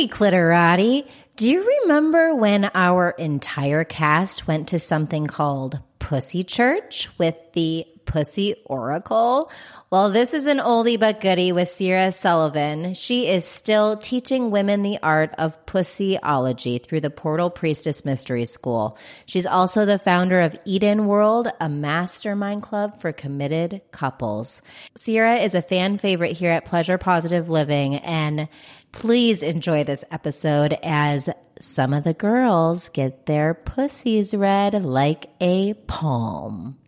Hey, Clitorati. Do you remember when our entire cast went to something called Pussy Church with the Pussy Oracle? Well, this is an oldie but goodie with Sierra Sullivan. She is still teaching women the art of pussyology through the Portal Priestess Mystery School. She's also the founder of Eden World, a mastermind club for committed couples. Sierra is a fan favorite here at Pleasure Positive Living, and please enjoy this episode as some of the girls get their pussies read like a palm.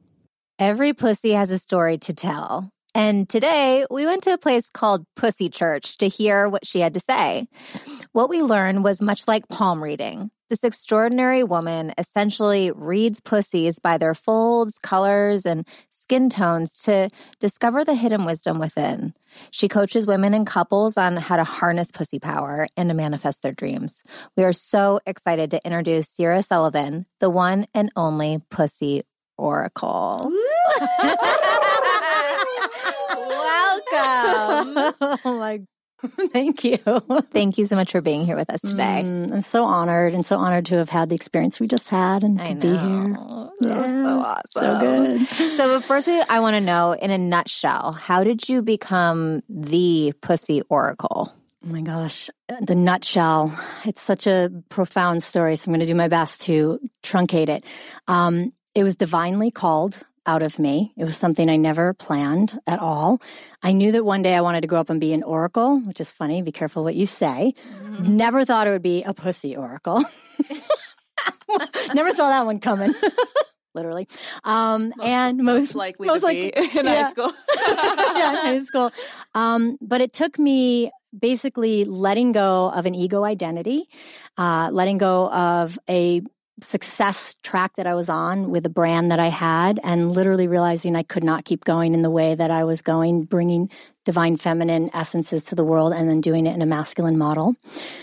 Every pussy has a story to tell. And today we went to a place called Pussy Church to hear what she had to say. What we learned was much like palm reading. This extraordinary woman essentially reads pussies by their folds, colors, and skin tones to discover the hidden wisdom within. She coaches women and couples on how to harness pussy power and to manifest their dreams. We are so excited to introduce Sierra Sullivan, the one and only Pussy Oracle. Welcome. oh my Thank you. Thank you so much for being here with us today. Mm, I'm so honored and so honored to have had the experience we just had and to I be here. That was so awesome. So good. So, but first, I want to know in a nutshell, how did you become the Pussy Oracle? Oh my gosh, the nutshell. It's such a profound story, so I'm going to do my best to truncate it. Um, it was divinely called out of me. It was something I never planned at all. I knew that one day I wanted to grow up and be an oracle, which is funny. Be careful what you say. Never thought it would be a pussy oracle. never saw that one coming. Literally. Um, and most, likely most to likely- be in yeah. high school. yeah, high school. Um, but it took me basically letting go of an ego identity, uh, letting go of a success track that I was on with a brand that I had, and literally realizing I could not keep going in the way that I was going, bringing divine feminine essences to the world and then doing it in a masculine model.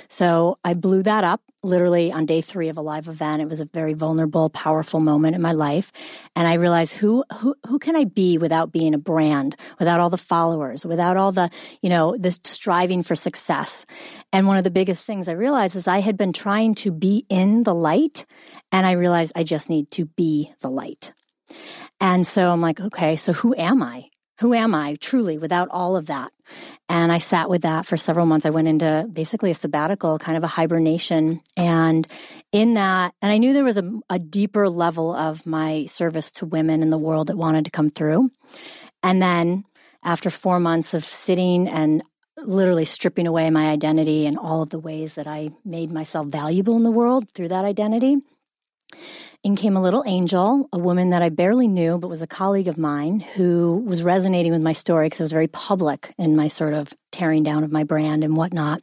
So I blew that up literally on day three of a live event. It was a very vulnerable, powerful moment in my life. And I realized who, who, who can I be without being a brand, without all the followers, without all the, you know, the striving for success. And one of the biggest things I realized is I had been trying to be in the light and I realized I just need to be the light. And so I'm like, okay, so who am I? Who am I truly without all of that? And I sat with that for several months. I went into basically a sabbatical, kind of a hibernation. And in that, and I knew there was a, a deeper level of my service to women in the world that wanted to come through. And then after four months of sitting and literally stripping away my identity and all of the ways that I made myself valuable in the world through that identity, in came a little angel, a woman that I barely knew, but was a colleague of mine who was resonating with my story because it was very public in my sort of tearing down of my brand and whatnot.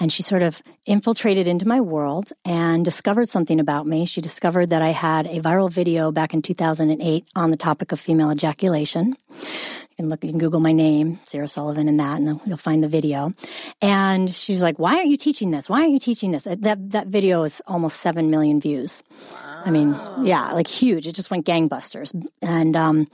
And she sort of infiltrated into my world and discovered something about me. She discovered that I had a viral video back in 2008 on the topic of female ejaculation. You can look, you can Google my name, Sierra Sullivan, and that, and you'll find the video. And she's like, "Why aren't you teaching this? Why aren't you teaching this?" That that video is almost seven million views. I mean, yeah, like huge. It just went gangbusters. And um,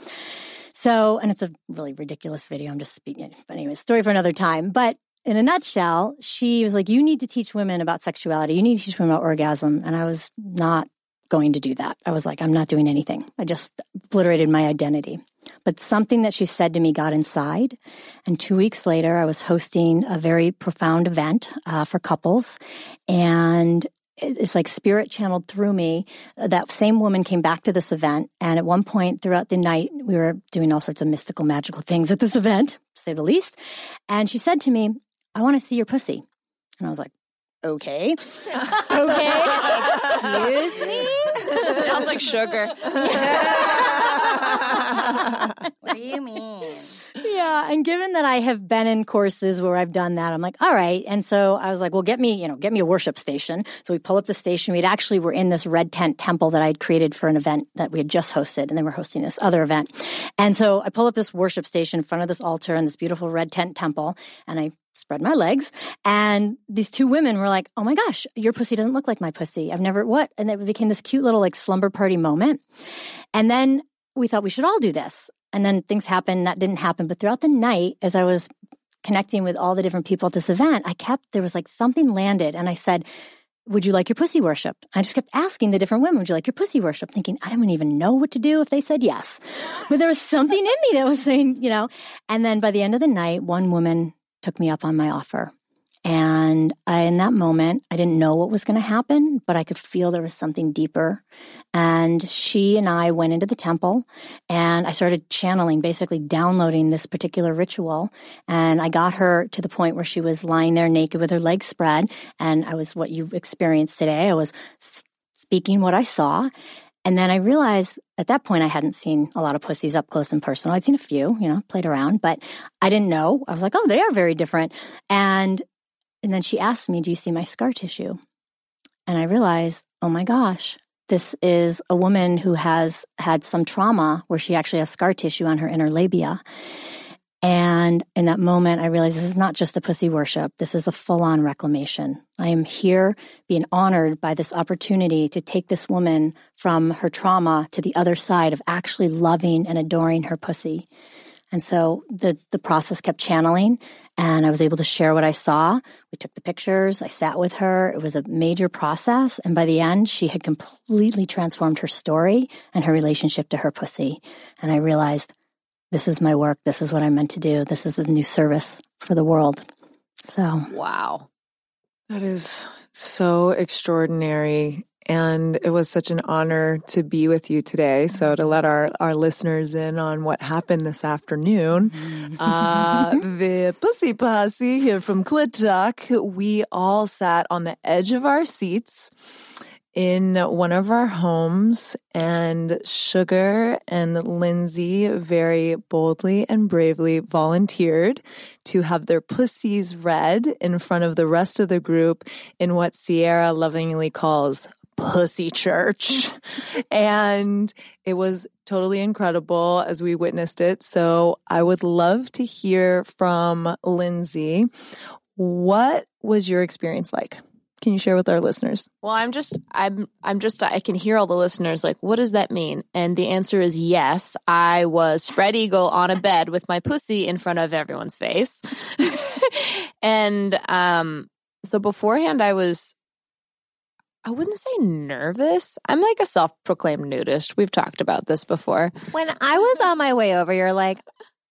so, and it's a really ridiculous video. I'm just speaking. But anyway, story for another time. But in a nutshell, she was like, "You need to teach women about sexuality. You need to teach women about orgasm." And I was not going to do that. I was like, "I'm not doing anything." I just obliterated my identity. But something that she said to me got inside. And two weeks later, I was hosting a very profound event uh, for couples. And it's like spirit channeled through me. That same woman came back to this event. And at one point throughout the night, we were doing all sorts of mystical, magical things at this event, say the least. And she said to me, I want to see your pussy. And I was like, okay. okay. Excuse me? Sounds like sugar. What do you mean? Yeah. And given that I have been in courses where I've done that, I'm like, all right. And so I was like, well, get me, you know, get me a worship station. So we pull up the station. We'd actually were in this red tent temple that I'd created for an event that we had just hosted. And then we're hosting this other event. And so I pull up this worship station in front of this altar in this beautiful red tent temple. And I spread my legs. And these two women were like, oh my gosh, your pussy doesn't look like my pussy. I've never, what? And it became this cute little like slumber party moment. And then we thought we should all do this. And then things happened. That didn't happen. But throughout the night, as I was connecting with all the different people at this event, I kept, there was like something landed and I said, would you like your pussy worship? I just kept asking the different women, would you like your pussy worship? Thinking, I don't even know what to do if they said yes. But there was something in me that was saying, you know, and then by the end of the night, one woman took me up on my offer. And I, in that moment, I didn't know what was going to happen, but I could feel there was something deeper. And she and I went into the temple and I started channeling, basically downloading this particular ritual. And I got her to the point where she was lying there naked with her legs spread. And I was what you've experienced today. I was speaking what I saw. And then I realized at that point I hadn't seen a lot of pussies up close and personal. I'd seen a few, you know, played around, but I didn't know. I was like, oh, they are very different. And and then she asked me, Do you see my scar tissue? And I realized, oh my gosh, this is a woman who has had some trauma where she actually has scar tissue on her inner labia. And in that moment, I realized this is not just a pussy worship. This is a full on reclamation. I am here being honored by this opportunity to take this woman from her trauma to the other side of actually loving and adoring her pussy. And so the, the process kept channeling and I was able to share what I saw. We took the pictures. I sat with her. It was a major process. And by the end, she had completely transformed her story and her relationship to her pussy. And I realized this is my work. This is what I'm meant to do. This is the new service for the world. So, wow. That is so extraordinary. And it was such an honor to be with you today. So, to let our, our listeners in on what happened this afternoon, mm-hmm. uh, the Pussy Posse here from Clit Talk, we all sat on the edge of our seats in one of our homes, and Sugar and Lindsay very boldly and bravely volunteered to have their pussies read in front of the rest of the group in what Sierra lovingly calls pussy church. and it was totally incredible as we witnessed it. So I would love to hear from Lindsay. What was your experience like? Can you share with our listeners? Well, I'm just, I'm, I'm just, I can hear all the listeners like, what does that mean? And the answer is yes. I was spread eagle on a bed with my pussy in front of everyone's face. and, um, so beforehand, I was I wouldn't say nervous. I'm like a self proclaimed nudist. We've talked about this before. When I was on my way over, you're like,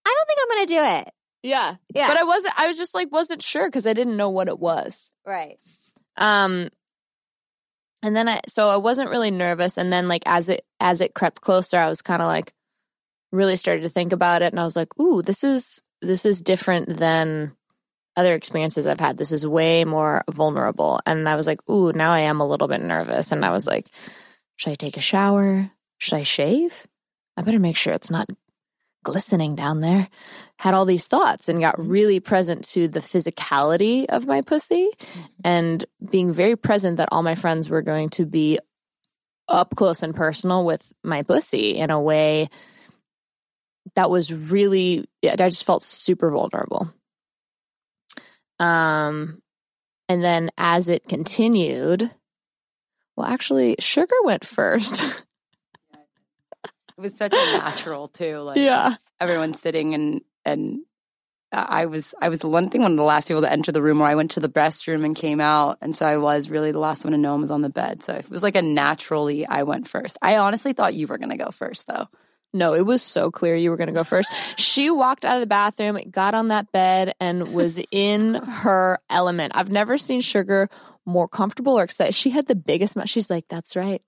I don't think I'm going to do it. Yeah. Yeah. But I wasn't, I was just like, wasn't sure because I didn't know what it was. Right. Um, and then I, so I wasn't really nervous. And then like as it, as it crept closer, I was kind of like really started to think about it. And I was like, ooh, this is, this is different than other experiences I've had, this is way more vulnerable. And I was like, ooh, now I am a little bit nervous. And I was like, should I take a shower? Should I shave? I better make sure it's not glistening down there. Had all these thoughts and got really present to the physicality of my pussy mm-hmm. and being very present that all my friends were going to be up close and personal with my pussy in a way that was really, I just felt super vulnerable. Um, and then as it continued, well, actually, Sugar went first. it was such a natural too. Like yeah, everyone's sitting and and I was I was the one thing one of the last people to enter the room where I went to the restroom and came out, and so I was really the last one to know and was on the bed. So it was like a naturally I went first. I honestly thought you were to go first though. No, it was so clear you were going to go first. She walked out of the bathroom, got on that bed, and was in her element. I've never seen Sugar more comfortable or excited. She had the biggest mouth. She's like, "That's right.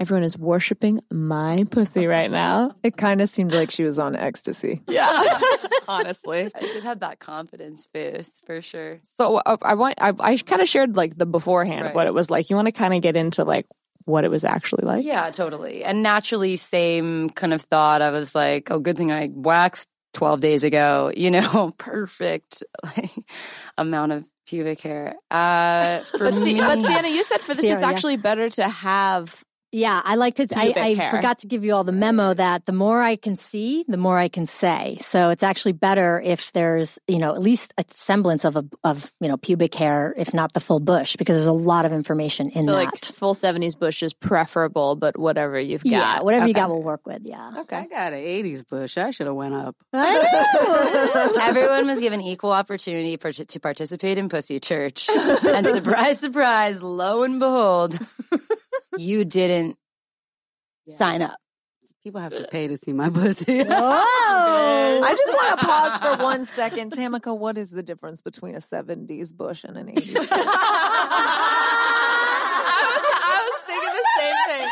Everyone is worshiping my pussy right now." It kind of seemed like she was on ecstasy. Yeah, honestly, I did have that confidence boost for sure. So uh, I want I, I kind of shared like the beforehand right. of what it was like. You want to kind of get into like what it was actually like? Yeah, totally. And naturally, same kind of thought. I was like, oh, good thing I waxed 12 days ago, you know, perfect like, amount of pubic hair. Uh, but, see, but Sienna, you said for this, Sierra, it's actually yeah. better to have Yeah, I like to. I, I forgot to give you all the memo that the more I can see, the more I can say. So it's actually better if there's, you know, at least a semblance of a of you know pubic hair, if not the full bush, because there's a lot of information in so that. like full 70s bush is preferable, but whatever you've got. yeah, whatever you Okay. got will work with. Yeah. Okay. I got an '80s bush. I should have went up. Everyone was given equal opportunity for, to participate in Pussy Church. and surprise, surprise, lo and behold, you didn't sign up. People have to pay to see my pussy. Oh, I just want to pause for one second. Tamika, what is the difference between a 70s bush and an 80s? I was, I was thinking the same thing.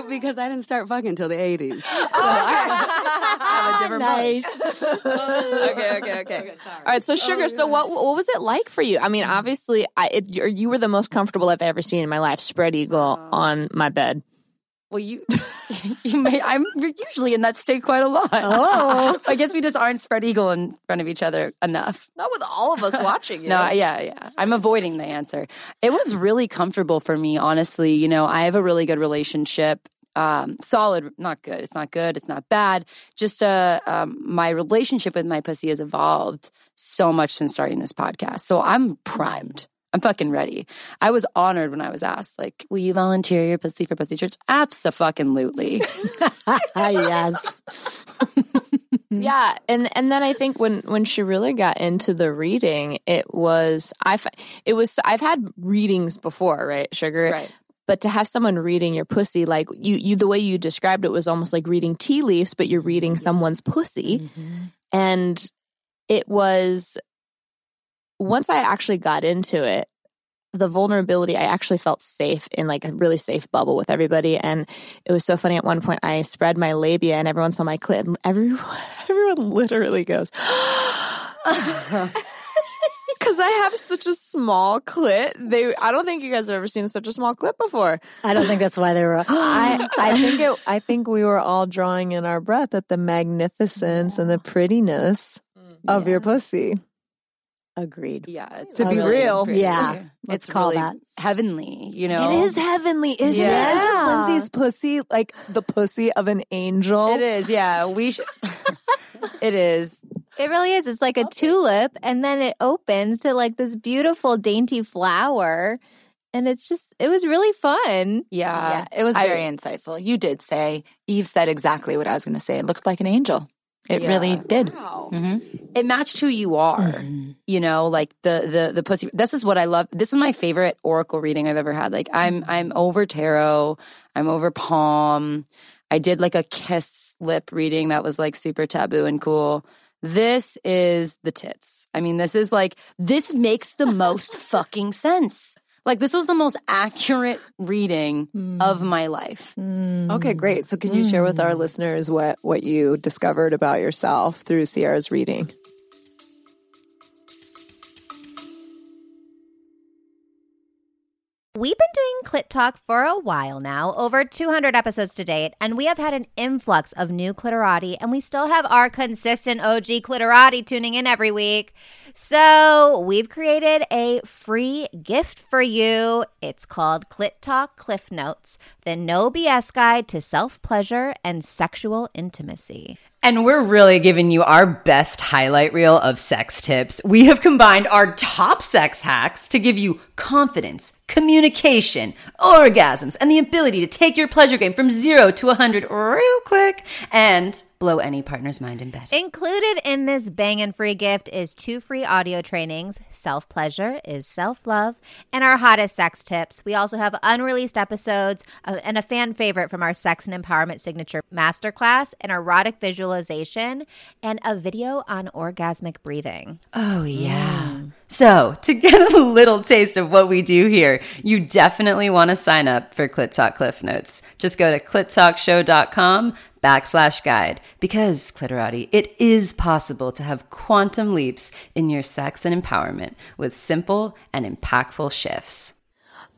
Uh, because I didn't start fucking until the 80s. So Oh, I have a ah, different nice. okay, okay, okay. All right, so sugar. Oh, so what what was it like for you? I mean, obviously, I it, you're, were the most comfortable I've ever seen in my life, spread eagle oh. on my bed. Well, you, you may, I'm usually in that state quite a lot. Oh. I guess we just aren't spread eagle in front of each other enough. Not with all of us watching you. No, yeah, yeah. I'm avoiding the answer. It was really comfortable for me, honestly. You know, I have a really good relationship. Um, solid, not good. It's not good. It's not bad. Just uh, um, my relationship with my pussy has evolved so much since starting this podcast. So I'm primed. I'm fucking ready. I was honored when I was asked, like, will you volunteer your pussy for Pussy Church? Absolutely. yes. Yeah, and and then I think when when she really got into the reading, it was I it was I've had readings before, right, sugar, Right. But to have someone reading your pussy, like you, you the way you described it was almost like reading tea leaves, but you're reading someone's pussy, mm-hmm. and it was once I actually got into it, the vulnerability, I actually felt safe in like a really safe bubble with everybody. And it was so funny. At one point, I spread my labia and everyone saw my clit. And everyone, everyone literally goes, because I have such a small clit. They, I don't think you guys have ever seen such a small clit before. I don't think that's why they were. I, I think it, I think we were all drawing in our breath at the magnificence and the prettiness mm. of your pussy. Agreed. yeah. It's To be really real. pretty. Yeah, let's It's call really that. heavenly, you know? It is heavenly, isn't it? Yeah. Isn't Lindsay's pussy like the pussy of an angel? It is, yeah. We should. it is. It really is. It's like a tulip, and then it opens to like this beautiful, dainty flower. And it's just, it was really fun. Yeah. yeah, it was I- very insightful. You did say, Eve said exactly what I was going to say. It looked like an angel. It Yeah. really did. Wow. hmm It matched who you are. You know, like the the the pussy. This is what I love. This is my favorite oracle reading I've ever had. Like I'm I'm over tarot. I'm over palm. I did like a kiss lip reading that was like super taboo and cool. This is the tits. I mean, this is like this makes the most fucking sense. Like this was the most accurate reading hmm. of my life. Hmm. Okay, great. So can you share with our hmm. listeners what what you discovered about yourself through Sierra's reading? We've been doing Clit Talk for a while now, over 200 episodes to date, and we have had an influx of new clitorati, and we still have our consistent OG clitorati tuning in every week. So we've created a free gift for you. It's called Clit Talk Cliff Notes, the no BS guide to self pleasure and sexual intimacy. And we're really giving you our best highlight reel of sex tips. We have combined our top sex hacks to give you confidence, communication, orgasms, and the ability to take your pleasure game from zero to 100 real quick and blow any partner's mind in bed. Included in this bang and free gift is two free audio trainings. Self pleasure is self love, and our hottest sex tips. We also have unreleased episodes uh, and a fan favorite from our Sex and Empowerment Signature Masterclass, an erotic visualization, and a video on orgasmic breathing. Oh, yeah. So, to get a little taste of what we do here, you definitely want to sign up for Clit Talk Cliff Notes. Just go to clittalkshow.com backslash guide because, Clitorati, it is possible to have quantum leaps in your sex and empowerment with simple and impactful shifts.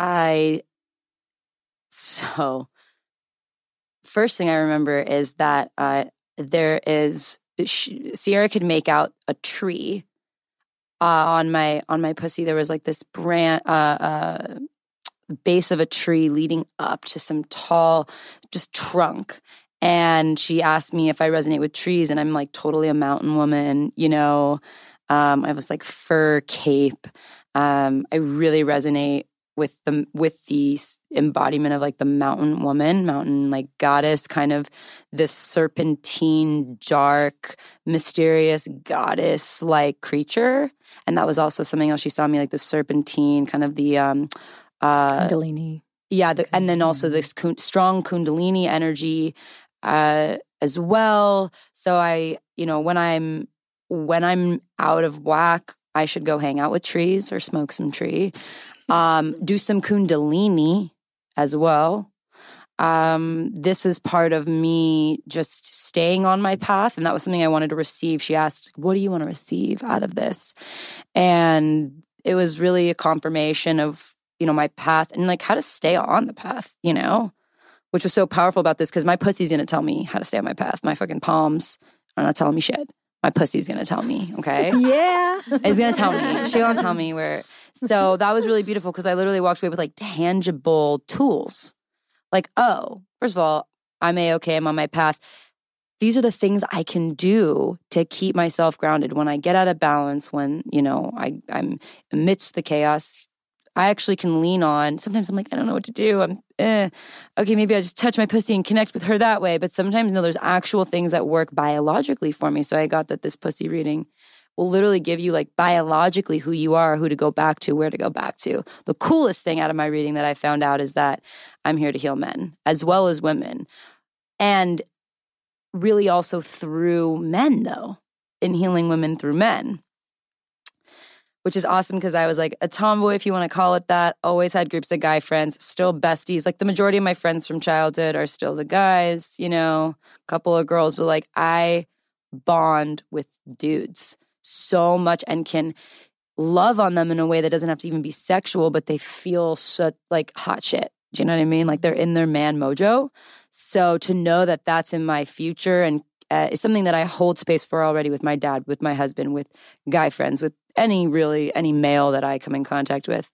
I so first thing I remember is that uh, there is she, Sierra could make out a tree uh, on my on my pussy. There was like this brand uh, uh, base of a tree leading up to some tall, just trunk. And she asked me if I resonate with trees, and I'm like totally a mountain woman, you know. Um, I was like fur cape. Um, I really resonate with the with the embodiment of like the mountain woman, mountain like goddess, kind of this serpentine, dark, mysterious goddess like creature. And that was also something else she saw me like the serpentine, kind of the um uh Kundalini. yeah, the, and then also this kun- strong kundalini energy uh as well. So I, you know, when I'm when I'm out of whack, I should go hang out with trees or smoke some tree um, do some kundalini as well. Um, this is part of me just staying on my path. And that was something I wanted to receive. She asked, What do you want to receive out of this? And it was really a confirmation of, you know, my path and like how to stay on the path, you know, which was so powerful about this because my pussy's going to tell me how to stay on my path. My fucking palms are not telling me shit. My pussy's going to tell me, okay? Yeah. It's going to tell me. She's going to tell me where so that was really beautiful because I literally walked away with like tangible tools. Like, oh, first of all, I'm a okay, I'm on my path. These are the things I can do to keep myself grounded when I get out of balance, when, you know, I, I'm amidst the chaos. I actually can lean on. Sometimes I'm like, I don't know what to do. I'm, eh. Okay, maybe I just touch my pussy and connect with her that way. But sometimes, no, there's actual things that work biologically for me. So I got that this pussy reading will literally give you like biologically who you are, who to go back to, where to go back to. The coolest thing out of my reading that I found out is that I'm here to heal men as well as women. And really also through men, though, in healing women through men. Which is awesome because I was like a tomboy, if you want to call it that. Always had groups of guy friends, still besties. Like the majority of my friends from childhood are still the guys, you know, a couple of girls, but like I bond with dudes so much and can love on them in a way that doesn't have to even be sexual, but they feel such like hot shit. Do you know what I mean? Like they're in their man mojo. So to know that that's in my future and uh, is something that I hold space for already with my dad, with my husband, with guy friends, with any really any male that I come in contact with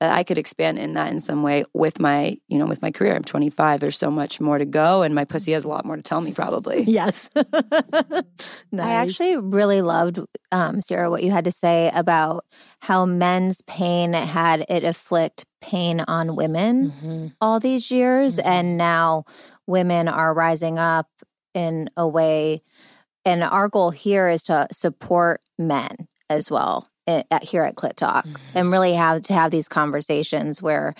that I could expand in that in some way with my, you know, with my career. I'm 25. There's so much more to go, and my pussy has a lot more to tell me, probably. Yes. nice. I actually really loved, um, Sierra, what you had to say about how men's pain had it afflict pain on women mm-hmm. all these years, mm-hmm. and now women are rising up in a way. And our goal here is to support men as well at, here at Clit Talk mm-hmm. and really have to have these conversations where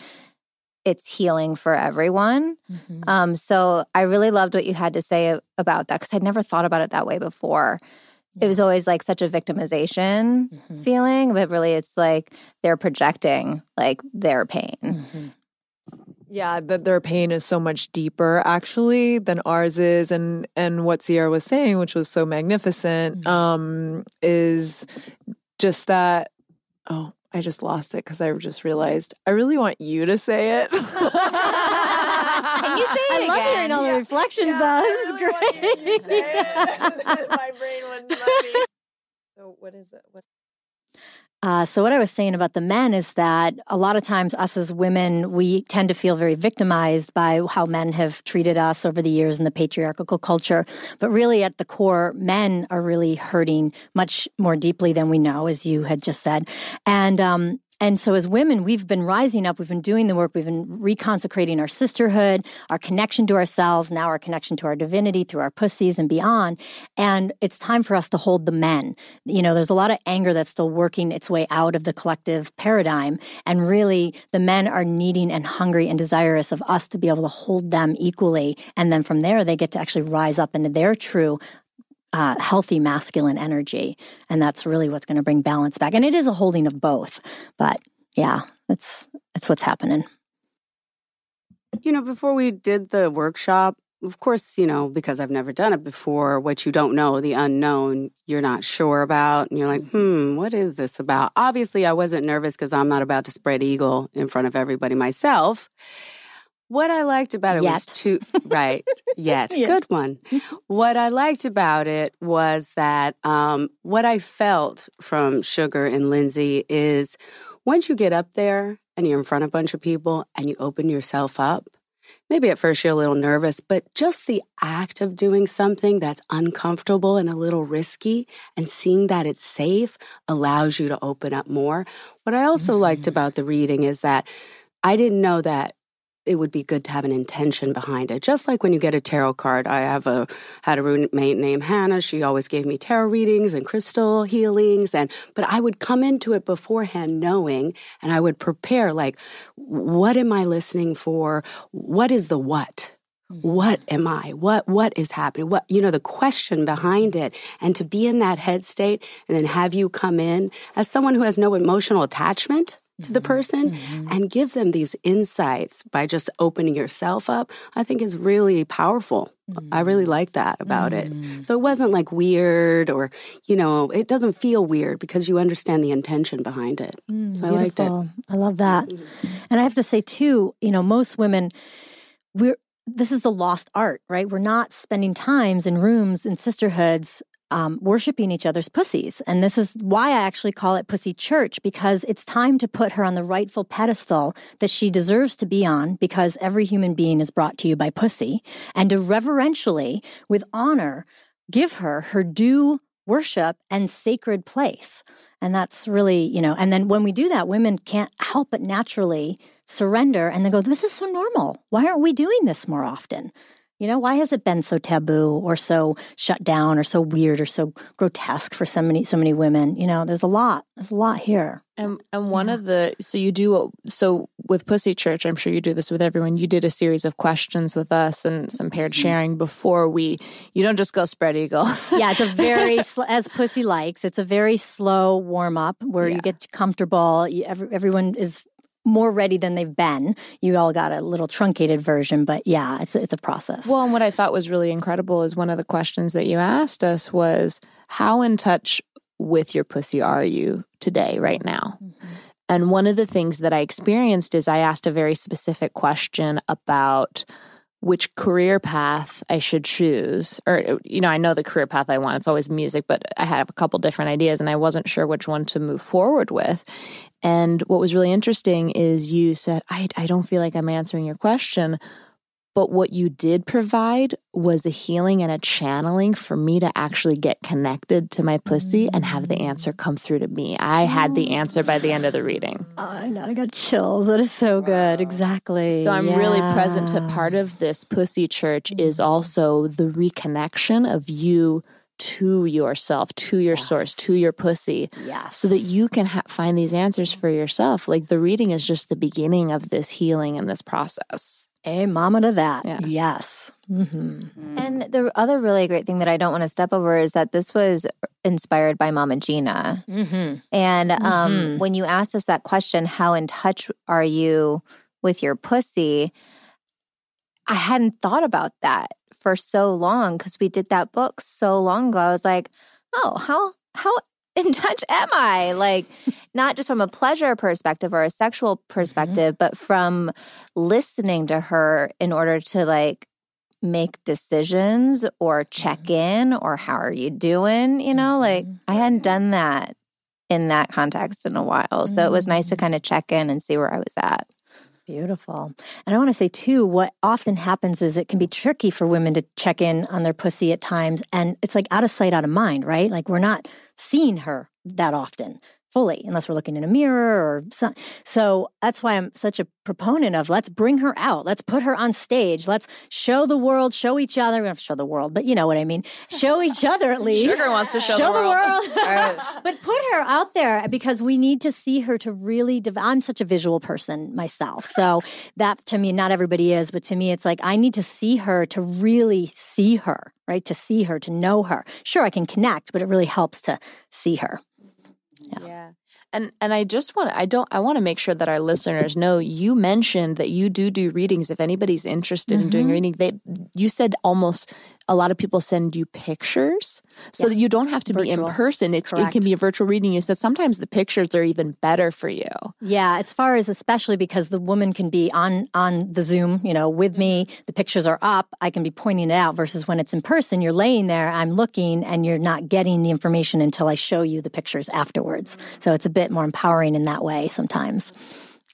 it's healing for everyone. Mm-hmm. Um, so I really loved what you had to say about that because I'd never thought about it that way before. Yeah. It was always like such a victimization mm-hmm. feeling, but really it's like they're projecting like their pain. Mm-hmm. Yeah, that their pain is so much deeper actually than ours is and and what Sierra was saying which was so magnificent mm-hmm. um is just that oh i just lost it because i just realized i really want you to say it Can you say it I again? love hearing all the reflections yeah, though. Really This is great. My brain wouldn't let me. So what is it? What? Uh, so what I was saying about the men is that a lot of times us as women, we tend to feel very victimized by how men have treated us over the years in the patriarchal culture. But really at the core, men are really hurting much more deeply than we know, as you had just said. And um, and so as women, we've been rising up, we've been doing the work, we've been reconsecrating our sisterhood, our connection to ourselves, now our connection to our divinity through our pussies and beyond. And it's time for us to hold the men. You know, there's a lot of anger that's still working its way out of the collective paradigm. And really, the men are needing and hungry and desirous of us to be able to hold them equally. And then from there, they get to actually rise up into their true uh, healthy masculine energy. And that's really what's going to bring balance back. And it is a holding of both. But yeah, that's that's what's happening. You know, before we did the workshop, of course, you know, because I've never done it before, what you don't know, the unknown, you're not sure about. And you're like, hmm, what is this about? Obviously, I wasn't nervous because I'm not about to spread eagle in front of everybody myself. What I liked about it Yet. was two, right? Yet, Yeah. good one. What I liked about it was that um, what I felt from Sugar and Lindsay is once you get up there and you're in front of a bunch of people and you open yourself up, maybe at first you're a little nervous, but just the act of doing something that's uncomfortable and a little risky and seeing that it's safe allows you to open up more. What I also liked about the reading is that I didn't know that it would be good to have an intention behind it. Just like when you get a tarot card, I have a had a roommate named Hannah. She always gave me tarot readings and crystal healings, and but I would come into it beforehand knowing, and I would prepare like, what am I listening for? What is the what? Mm-hmm. What am I? What what is happening? What you know the question behind it, and to be in that head state, and then have you come in as someone who has no emotional attachment to the mm-hmm. person mm-hmm. and give them these insights by just opening yourself up, I think is really powerful. I really mm-hmm. like that about it. So it wasn't like weird or, you know, it doesn't feel weird because you understand the intention behind it. Mm, so I liked it. I love that. And I have to say too, you know, most women we're this is the lost art, right? We're not spending times in rooms in sisterhoods um, worshiping each other's pussies. And this is why I actually call it Pussy Church, because it's time to put her on the rightful pedestal that she deserves to be on, because every human being is brought to you by pussy, and to reverentially, with honor, give her her due worship and sacred place. And that's really, you know, and then when we do that, women can't help but naturally surrender and they go, This is so normal. Why aren't we doing this more often? You know, why has it been so taboo or so shut down or so weird or so grotesque for so many so many women? You know, there's a lot. There's a lot here. And and one of the so you do so with Pussy Church, I'm sure you do this with everyone. You did a series of questions with us and some paired mm-hmm. sharing before we. You don't just go spread eagle. Yeah, it's a very as pussy likes. It's a very slow warm up where you get comfortable. Every, everyone is more ready than they've been. You all got a little truncated version, but yeah, it's a, it's a process. Well, and what I thought was really incredible is one of the questions that you asked us was how in touch with your pussy are you today, right now? Mm-hmm. And one of the things that I experienced is I asked a very specific question about which career path I should choose. Or, you know, I know the career path I want. It's always music, but I have a couple different ideas and I wasn't sure which one to move forward with. And what was really interesting is you said, I, I don't feel like I'm answering your question. But what you did provide was a healing and a channeling for me to actually get connected to my pussy and have the answer come through to me. I had the answer by the end of the reading. Oh, I know, I got chills. That is so good. Exactly. So I'm really present to part of this pussy church is mm-hmm. also the reconnection of you to yourself, to your source, to your pussy. Yes. So that you can ha- find these answers for yourself. Like the reading is just the beginning of this healing and this process. A mama to that. Yeah. Yes. hmm And the other really great thing that I don't want to step over is that this was inspired by Mama Gena. hmm And um, Mhm. when you asked us that question, how in touch are you with your pussy? I hadn't thought about that for so long because we did that book so long ago. I was like, oh, how how in touch am I? Like, not just from a pleasure perspective or a sexual mm-hmm. perspective, but from listening to her in order to like make decisions or check mm-hmm. in or how are you doing? You know, mm-hmm. like I hadn't done that in that context in a while. So it was nice to kind of check in and see where I was at. Beautiful. And I want to say, too, what often happens is it can be tricky for women to check in on their pussy at times. And it's like out of sight, out of mind, right? Like we're not seeing her that often. Fully unless we're looking in a mirror or so, so that's why i'm such a proponent of let's bring her out. Let's put her on stage. Let's show the world show each other we don't have to show the world but you know what i mean. Show each other at least. Sugar wants to show, show the world. but put her out there because we need to see her to really dev- i'm such a visual person myself so that to me not everybody is but to me it's like i need to see her to really see her right? To see her to know her. Sure i can connect but it really helps to see her Yeah. And and I just want I don't I want to make sure that our listeners know you mentioned that you do do readings if anybody's interested in doing Mhm. reading they you said almost a lot of people send you pictures. So Yeah. that you don't have to be in person. It's, it can be a virtual reading. You said sometimes the pictures are even better for you. Yeah, as far as especially because the woman can be on on the Zoom, you know, with me, the pictures are up, I can be pointing it out versus when it's in person, you're laying there, I'm looking and you're not getting the information until I show you the pictures afterwards. So it's a bit more empowering in that way sometimes.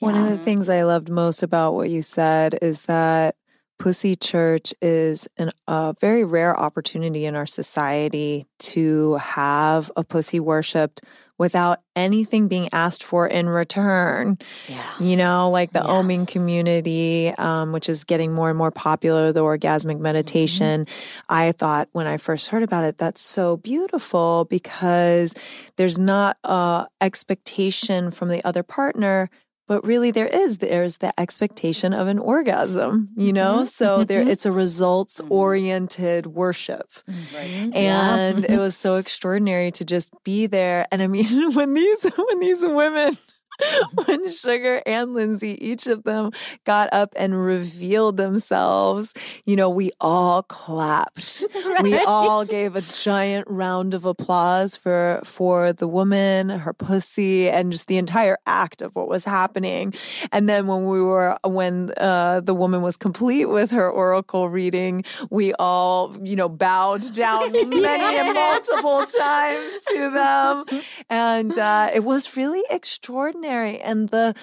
One of the things I loved most about what you said is that Pussy Church is an, a very rare opportunity in our society to have a pussy worshipped without anything being asked for in return. Yeah. You know, like the OMing community, um, which is getting more and more popular, the orgasmic meditation. I thought when I first heard about it, that's so beautiful because there's not a expectation from the other partner but really there is there's the expectation of an orgasm you know? Mm-hmm, so mm-hmm, there mm-hmm. it's a results oriented worship. Mm, and it was so extraordinary to just be there. And i mean when these when these women when Sugar and Lindsay, each of them got up and revealed themselves, you know, we all clapped. We all gave a giant round of applause for for the woman, her pussy, and just the entire act of what was happening. And then when we were when uh, the woman was complete with her oracle reading, we all, you know, bowed down many and multiple times to them, and uh, it was really extraordinary. And the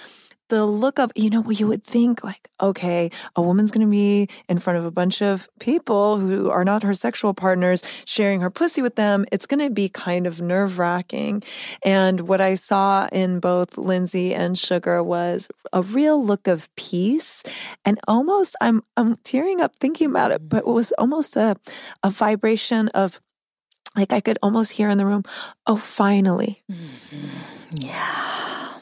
the look of, you know, you would think like, okay, a woman's going to be in front of a bunch of people who are not her sexual partners sharing her pussy with them. It's going to be kind of nerve wracking. And what I saw in both Lindsay and Sugar was a real look of peace and almost, I'm, I'm tearing up thinking about it, but it was almost a, a vibration of, like I could almost hear in the room, oh, finally. Mm-hmm. Yeah.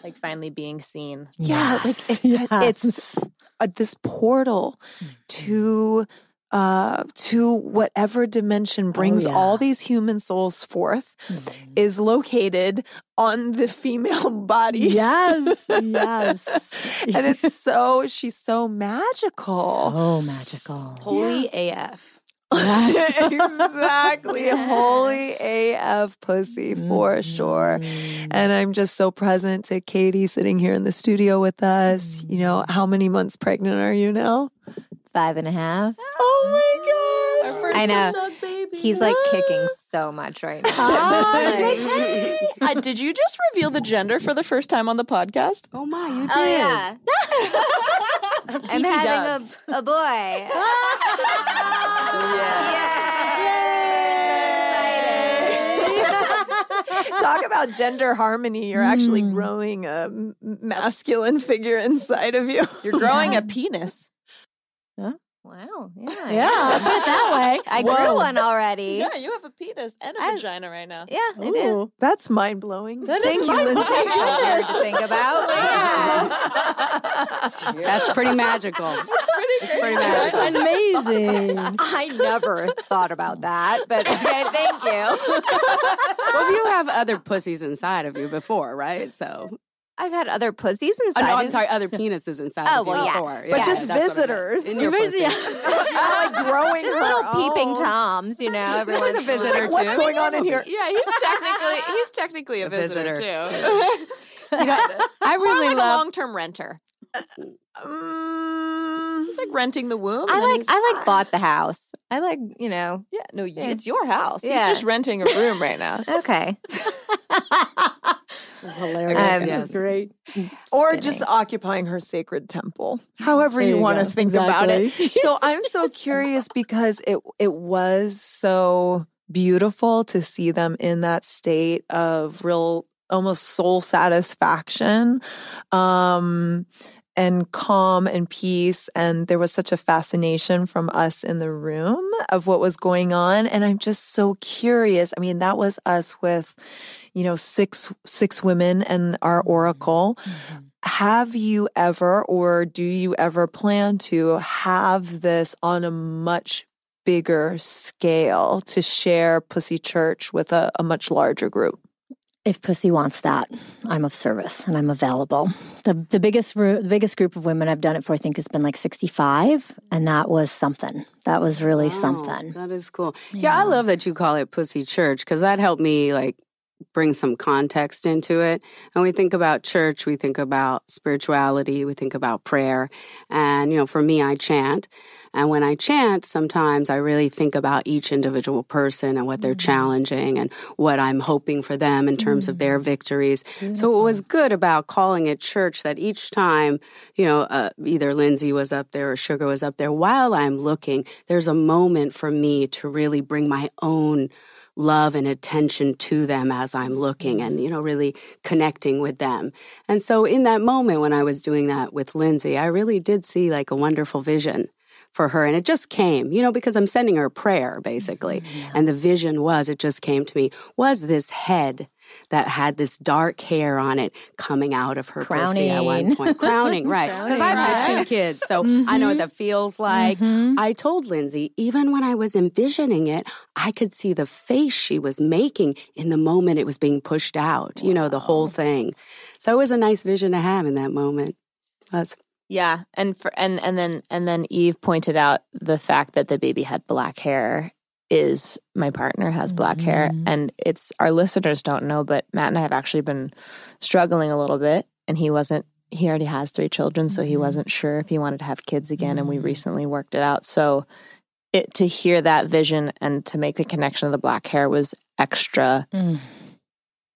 Like finally being seen Yeah, like it's yes. it's uh, this portal to uh to whatever dimension brings yeah. all these human souls forth Mm-hmm. is located on the female body. Yes. Yes. and it's so she's so magical. so magical. holy af exactly. Holy AF pussy for sure. And I'm just so present to Katie sitting here in the studio with us. You know, how many months pregnant are you now? Five and a half. Oh my gosh. I know. He's like kicking so much right now. uh, did you just reveal the gender for the first time on the podcast Oh my, you did. Oh yeah. I'm having a, a boy. Talk about gender harmony. You're actually hmm. growing a masculine figure inside of you. you're growing a penis Wow. Yeah. Yeah, I'll put it that way. I grew one already. yeah you have a penis and a I- vagina right now Yeah, I do. That's mind blowing. That is Thank you, Lindsay. Weird to think about, but yeah. That's pretty magical. It's pretty magical. Amazing. I never thought about that, but okay, thank you. well, you have other pussies inside of you before, right? So, I've had other pussies oh, inside. no, I'm of- sorry, other penises inside Oh, of well, yes. before. But Yeah, just that's what I meant. visitors. in your pussy. like growing Just her little peeping toms, you know. Everyone's a visitor, Like, what's too. going on in here? yeah he's technically he's technically a, A visitor, visitor. too You know, I More really like a love. long-term renter Mm, he's like renting the womb I like I like bought the house. I like, you know. yeah no Yeah. it's your house Yeah. he's just renting a room right now Okay. It's hilarious. Um, That's great. or just occupying her sacred temple, however There you, you want to go. think about it. So I'm so curious because it it was so beautiful to see them in that state of real almost soul satisfaction. Um, and calm and peace. And there was such a fascination from us in the room of what was going on. And I'm just so curious. I mean, that was us with, you know, six, six women and our oracle. Mm-hmm. Have you ever, or do you ever plan to have this on a much bigger scale to share Pussy Church with a, a much larger group? If Pussy wants that, I'm of service and I'm available. The the biggest the biggest group of women I've done it for, I think, has been like 65, and that was something. That was really wow, something. That is cool. Yeah. yeah, I love that you call it Pussy Church because that helped me like bring some context into it. And we think about church, we think about spirituality, we think about prayer. And, you know, for me, I chant. And when I chant, sometimes I really think about each individual person and what they're mm-hmm. challenging and what I'm hoping for them in terms mm-hmm. of their mm. victories. Beautiful. So it was good about calling it church that each time, you know, uh, either Lindsay was up there or Sugar was up there, while I'm looking, there's a moment for me to really bring my own love and attention to them as I'm looking and, you know, really connecting with them. And so in that moment when I was doing that with Lindsay, I really did see like a wonderful vision for her. And it just came, you know, because I'm sending her a prayer basically. Mm-hmm, yeah. And the vision was, it just came to me, was this head that had this dark hair on it coming out of her crowning. pussy at one point. Crowning, right. Because I've had two kids, so mm-hmm. I know what mm-hmm. that feels like. Mm-hmm. I told Lindsay, even when I was envisioning it, I could see the face she was making in the moment it was being pushed out, wow. you know, the whole thing. So it was a nice vision to have in that moment. It was. Yeah, and for and and then and then Eve pointed out the fact that the baby had black hair is my partner has black mm-hmm. hair and it's our listeners don't know but Matt and I have actually been struggling a little bit and he wasn't he already has three children so he mm-hmm. wasn't sure if he wanted to have kids again mm-hmm. and we mm-hmm. recently worked it out so it to hear that vision and to make the connection of the black hair was extra mm.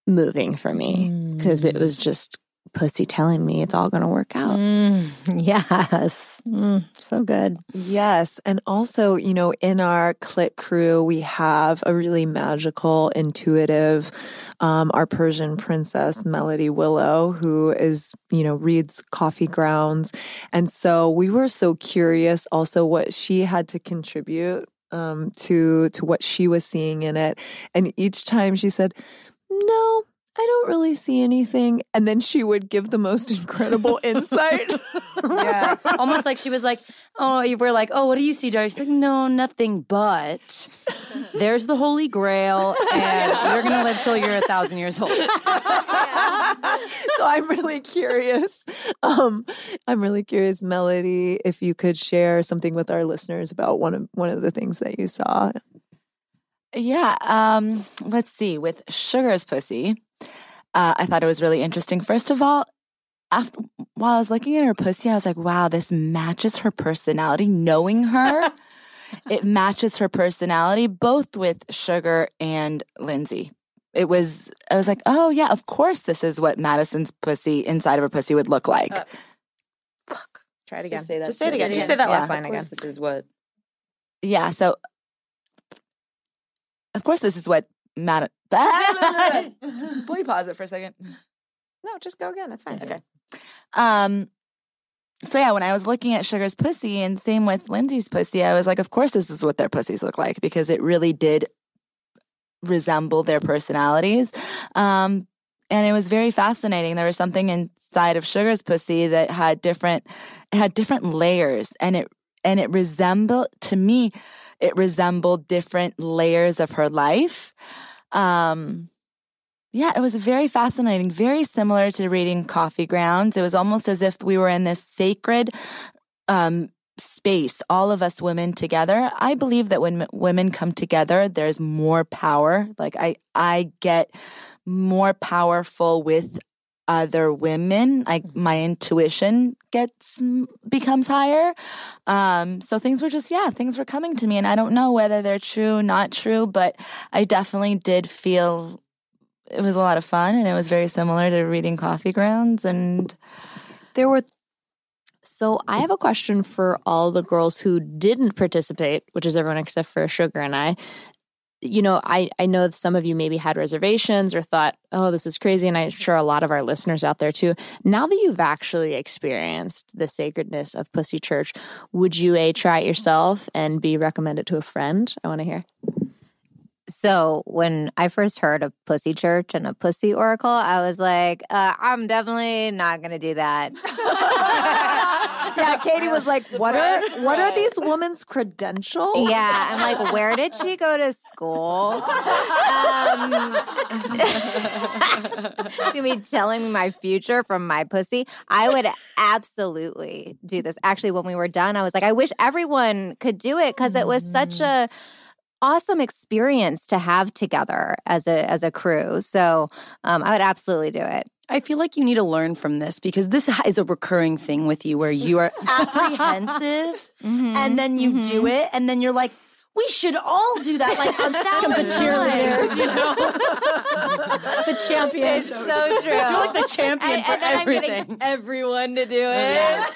moving for me because it was mm. just pussy telling me it's all going to work out. Mm, yes. Mm, so good. Yes. And also, you know, in our clit crew, we have a really magical, intuitive, um, our Persian princess, Melody Willow, who is, you know, reads coffee grounds. And so we were so curious also what she had to contribute um, to to what she was seeing in it. And each time she said, no, I don't really see anything. And then she would give the most incredible insight. yeah. Almost like she was like, Oh, you were like, Oh, what do you see, Darcy? She's like, No, nothing but there's the Holy Grail, and you're going to live till you're a thousand years old. so I'm really curious. Um, I'm really curious, Melody, if you could share something with our listeners about one of one of the things that you saw. Yeah. Um, let's see. With Sugar's Pussy, uh, I thought it was really interesting. First of all, after while I was looking at her pussy, I was like, wow, this matches her personality. Knowing her, it matches her personality, both with Sugar and Lindsay. It was, I was like, oh yeah, of course this is what Madison's pussy inside of her pussy would look like. Uh, fuck. Try it again. Just say that. Just say it again. Just say that last line again. This is what. Yeah. So, of course, this is what Mad. Please pause it for a second. No, just go again. It's fine. Okay. Um. So yeah, when I was looking at Sugar's pussy, and same with Lindsay's pussy, I was like, of course, this is what their pussies look like because it really did resemble their personalities. Um, and it was very fascinating. There was something inside of Sugar's pussy that had different, it had different layers, and it and it resembled to me, it resembled different layers of her life. Um, yeah, it was very fascinating, very similar to reading Coffee Grounds. It was almost as if we were in this sacred um, space, all of us women together. I believe that when women come together, there's more power. Like I, I get more powerful with other women. Like my intuition gets becomes higher. Um, so things were just yeah, things were coming to me, and I don't know whether they're true, not true, but I definitely did feel it was a lot of fun, and it was very similar to reading Coffee Grounds, and there were. So I have a question for all the girls who didn't participate, which is everyone except for Sugar and I. you know, I, I know some of you maybe had reservations or thought, oh, this is crazy. And I'm sure a lot of our listeners out there too. Now that you've actually experienced the sacredness of Pussy Church, would you A, try it yourself and B, recommend it to a friend? I want to hear. So when I first heard of Pussy Church and a Pussy Oracle, I was like, uh, I'm definitely not going to do that. yeah, Katie was like, "What are what are these women's credentials?" Yeah, I'm like, where did she go to school? Um, she's gonna be telling me my future from my pussy. I would absolutely do this. Actually, when we were done, I was like, I wish everyone could do it because it was such a awesome experience to have together as a as a crew. So um, I would absolutely do it. I feel like you need to learn from this because this is a recurring thing with you where you are apprehensive mm-hmm. and then you do mm-hmm. it and then you're like, we should all do that like a thousand cheerleaders, you know? the champion. It's so true. You're like the champion and, for and then everything. I'm getting everyone to do it.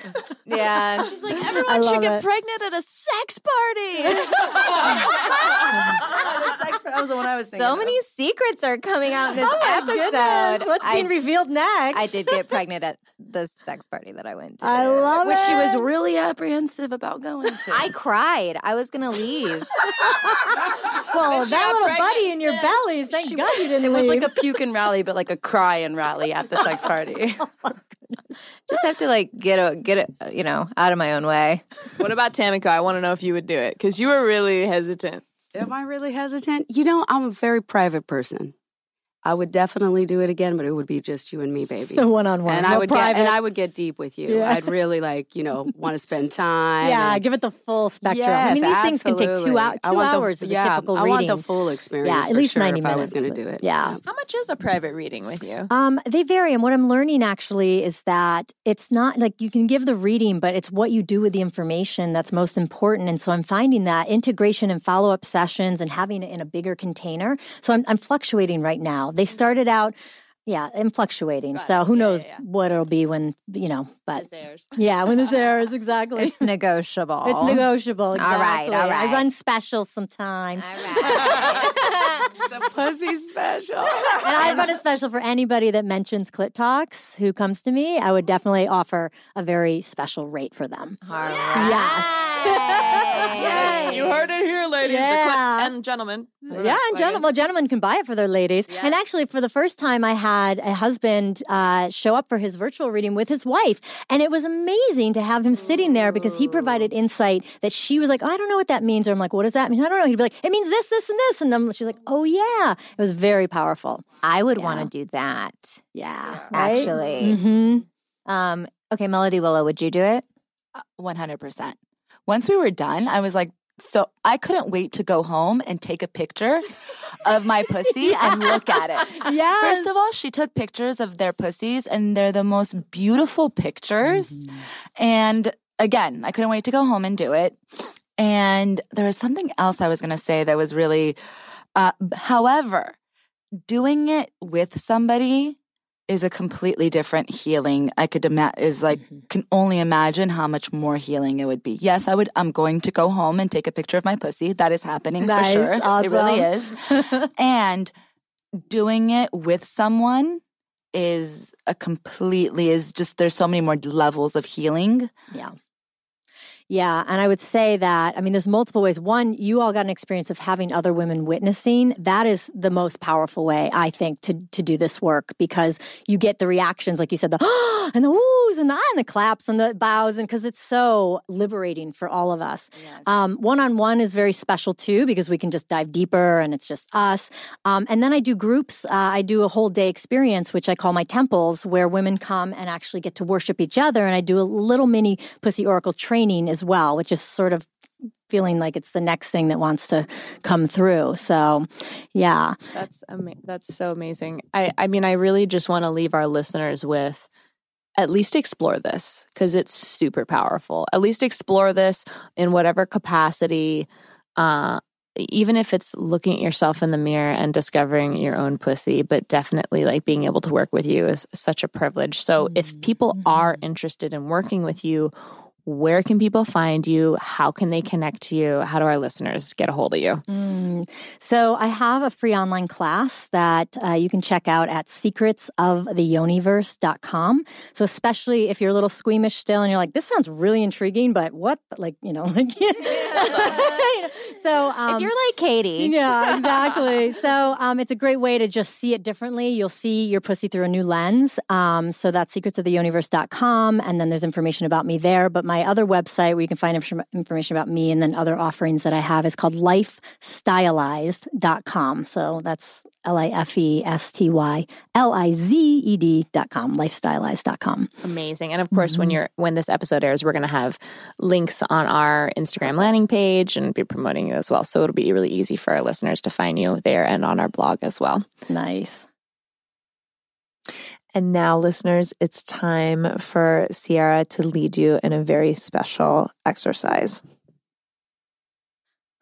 Yeah. She's like, I everyone should get it. pregnant at a sex party. that was the one I was thinking. So of. many secrets are coming out in this Oh episode. goodness. What's I, being revealed next? I did get pregnant at the sex party that I went to. I love Which it. Which she was really apprehensive about going to. I cried. I was gonna leave. Well, that little pregnant buddy in your instead. bellies. Thank God you didn't it was leave. like a puke and rally, but like a cry and rally at the sex party. Oh, Just have to like get a, get it, you know, out of my own way. what about Tamiko? I want to know if you would do it because you were really hesitant. Am I really hesitant? You know, I'm a very private person. I would definitely do it again, but it would be just you and me, baby. one on one. and I would get and I would get deep with you. Yeah. I'd really like, you know, want to spend time. yeah, and- give it the full spectrum. Yes, I mean, these things can take two, absolutely. out, two want the- hours as yeah, a typical I reading. want the full experience. yeah, at for least sure 90 if minutes. I was going to do it. Yeah. How much is a private reading with you? Um, they vary, and what I'm learning actually is that it's not like you can give the reading, but it's what you do with the information that's most important. And so I'm finding that integration and follow up sessions and having it in a bigger container. So I'm, I'm fluctuating right now. They started out, yeah, I'm fluctuating. So who knows what it'll be when you know, but yeah, when this airs exactly. It's negotiable. It's negotiable. All right, Exactly. all I run specials sometimes. All right. the pussy special. And I run a special for anybody that mentions Clit Talks who comes to me. I would definitely offer a very special rate for them. All right. Yes. You heard it here, ladies. The clit- and gentlemen. Yeah, and gentlemen, well, gentlemen can buy it for their ladies. And actually, for the first time, I had a husband uh, show up for his virtual reading with his wife, and it was amazing to have him sitting there because he provided insight that she was like, oh, "I don't know what that means," or I'm like, "What does that mean?" I don't know. He'd be like, "It means this, this, and this," and I'm, she's like, "Oh yeah." It was very powerful. I would want to do that. Yeah, Actually. hmm Um, okay, Melody Willow, would you do it? 100%. Once we were done, I was like, so I couldn't wait to go home and take a picture of my pussy and look at it. Yes. First of all, she took pictures of their pussies and they're the most beautiful pictures. And again, I couldn't wait to go home and do it. And there was something else I was going to say that was really, uh, however, doing it with somebody is a completely different healing. I could ima- is like mm-hmm. can only imagine how much more healing it would be. Yes, I would. I'm going to go home and take a picture of my pussy. That is happening Nice, for sure. It really is. and doing it with someone is a completely is just there's so many more levels of healing. Yeah. Yeah. And I would say that, I mean, there's multiple ways. One, you all got an experience of having other women witnessing. That is the most powerful way, I think, to, to do this work because you get the reactions, like you said, the and the woos and the, and the claps and the bows, and because it's so liberating for all of us. One on one is very special too because we can just dive deeper and it's just us. Um, and then I do groups. Uh, I do a whole day experience, which I call my temples, where women come and actually get to worship each other. And I do a little mini Pussy Oracle training as well, which is sort of feeling like it's the next thing that wants to come through. So, yeah. That's ama- that's so amazing. I I mean, I really just want to leave our listeners with at least explore this because it's super powerful. At least explore this in whatever capacity. Uh, even if it's looking at yourself in the mirror and discovering your own pussy, but definitely like being able to work with you is such a privilege. So, if people are interested in working with you, where can people find you? How can they connect to you? How do our listeners get a hold of you? Mm. So I have a free online class that uh, you can check out at secretsoftheyoniverse.com. So especially if you're a little squeamish still and you're like, this sounds really intriguing, but what? Like, you know, like, so um, if you're like Katie. Yeah, exactly. so um, it's a great way to just see it differently. You'll see your pussy through a new lens. Um, so that's secretsoftheyoniverse.com. And then there's information about me there. But my other website where you can find inf- information about me and then other offerings that I have is called lifestylized.com. So that's L I F E S T Y L I Z E D.com, lifestylized.com. Amazing. And of course, Mm-hmm. when you're when this episode airs, we're going to have links on our Instagram landing page and be promoting you as well. So it'll be really easy for our listeners to find you there and on our blog as well. Nice. And now, listeners, it's time for Sierra to lead you in a very special exercise.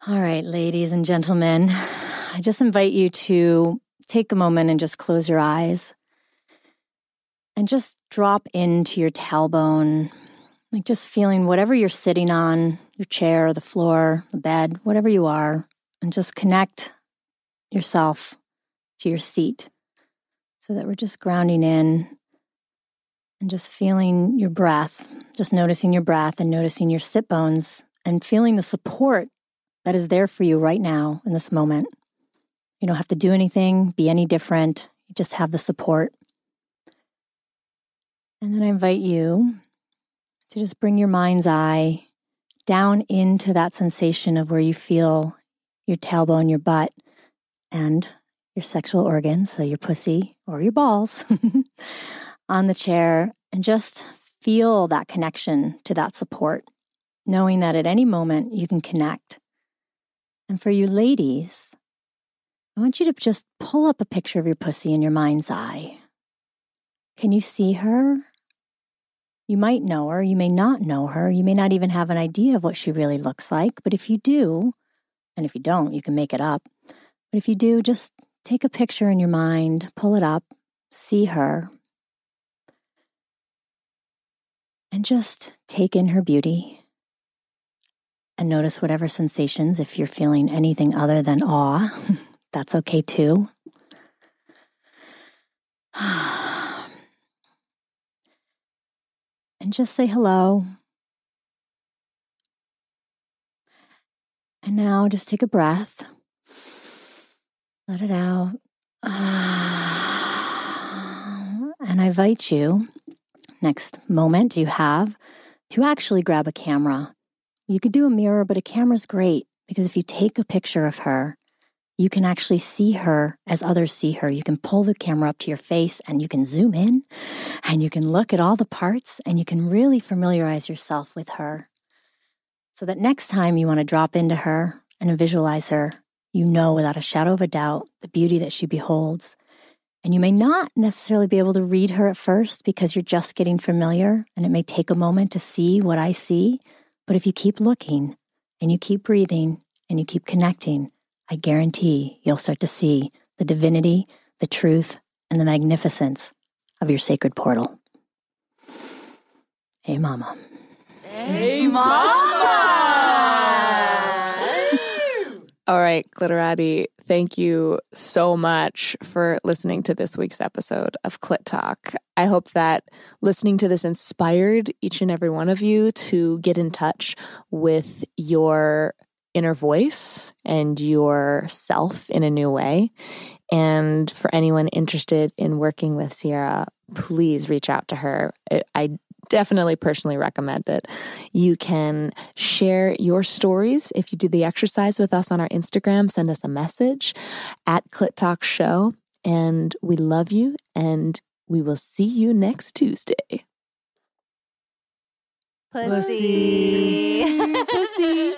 All right, ladies and gentlemen, I just invite you to take a moment and just close your eyes and just drop into your tailbone, like just feeling whatever you're sitting on your chair, the floor, the bed, whatever you are, and just connect yourself to your seat so that we're just grounding in and just feeling your breath, just noticing your breath and noticing your sit bones and feeling the support that is there for you right now in this moment. You don't have to do anything, be any different. You just have the support. And then I invite you to just bring your mind's eye down into that sensation of where you feel your tailbone, your butt, and your sexual organs, so your pussy or your balls, on the chair, and just feel that connection to that support, knowing that at any moment you can connect. And for you ladies, I want you to just pull up a picture of your pussy in your mind's eye. Can you see her? You might know her, you may not know her, you may not even have an idea of what she really looks like, but if you do, and if you don't, you can make it up. But if you do, just take a picture in your mind, pull it up, see her, and just take in her beauty and notice whatever sensations. If you're feeling anything other than awe, that's okay too. And just say hello. And now just take a breath. Let it out. And I invite you, next moment you have, to actually grab a camera. You could do a mirror, but a camera's great because if you take a picture of her, you can actually see her as others see her. You can pull the camera up to your face and you can zoom in and you can look at all the parts and you can really familiarize yourself with her. So that next time you want to drop into her and visualize her, you know without a shadow of a doubt the beauty that she beholds. And you may not necessarily be able to read her at first because you're just getting familiar and it may take a moment to see what I see. But if you keep looking and you keep breathing and you keep connecting, I guarantee you'll start to see the divinity, the truth, and the magnificence of your sacred portal. Hey, Mama. Hey, mama! All right, Glitterati, thank you so much for listening to this week's episode of Clit Talk. I hope that listening to this inspired each and every one of you to get in touch with your inner voice and yourself in a new way. And for anyone interested in working with Sierra, please reach out to her. I- definitely personally recommend it. You can share your stories if you do the exercise with us on our Instagram. Send us a message at Clit Talk Show. And we love you, and we will see you next Tuesday. Pussy. Pussy. Pussy.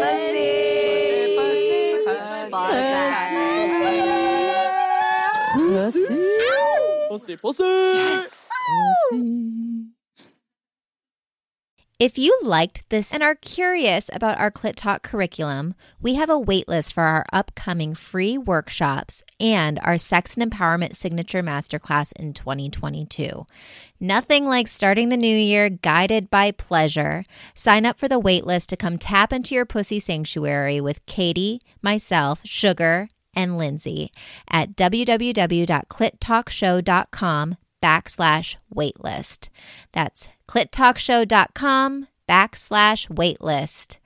Pussy. Pussy. Pussy. Pussy. Pussy. If you liked this and are curious about our Clit Talk curriculum, we have a waitlist for our upcoming free workshops and our Sex and Empowerment Signature Masterclass in 2022. Nothing like starting the new year guided by pleasure. Sign up for the waitlist to come tap into your pussy sanctuary with Katie, myself, Sugar, and Lindsay at www.clittalkshow.com backslash waitlist. That's clittalkshow.com backslash waitlist.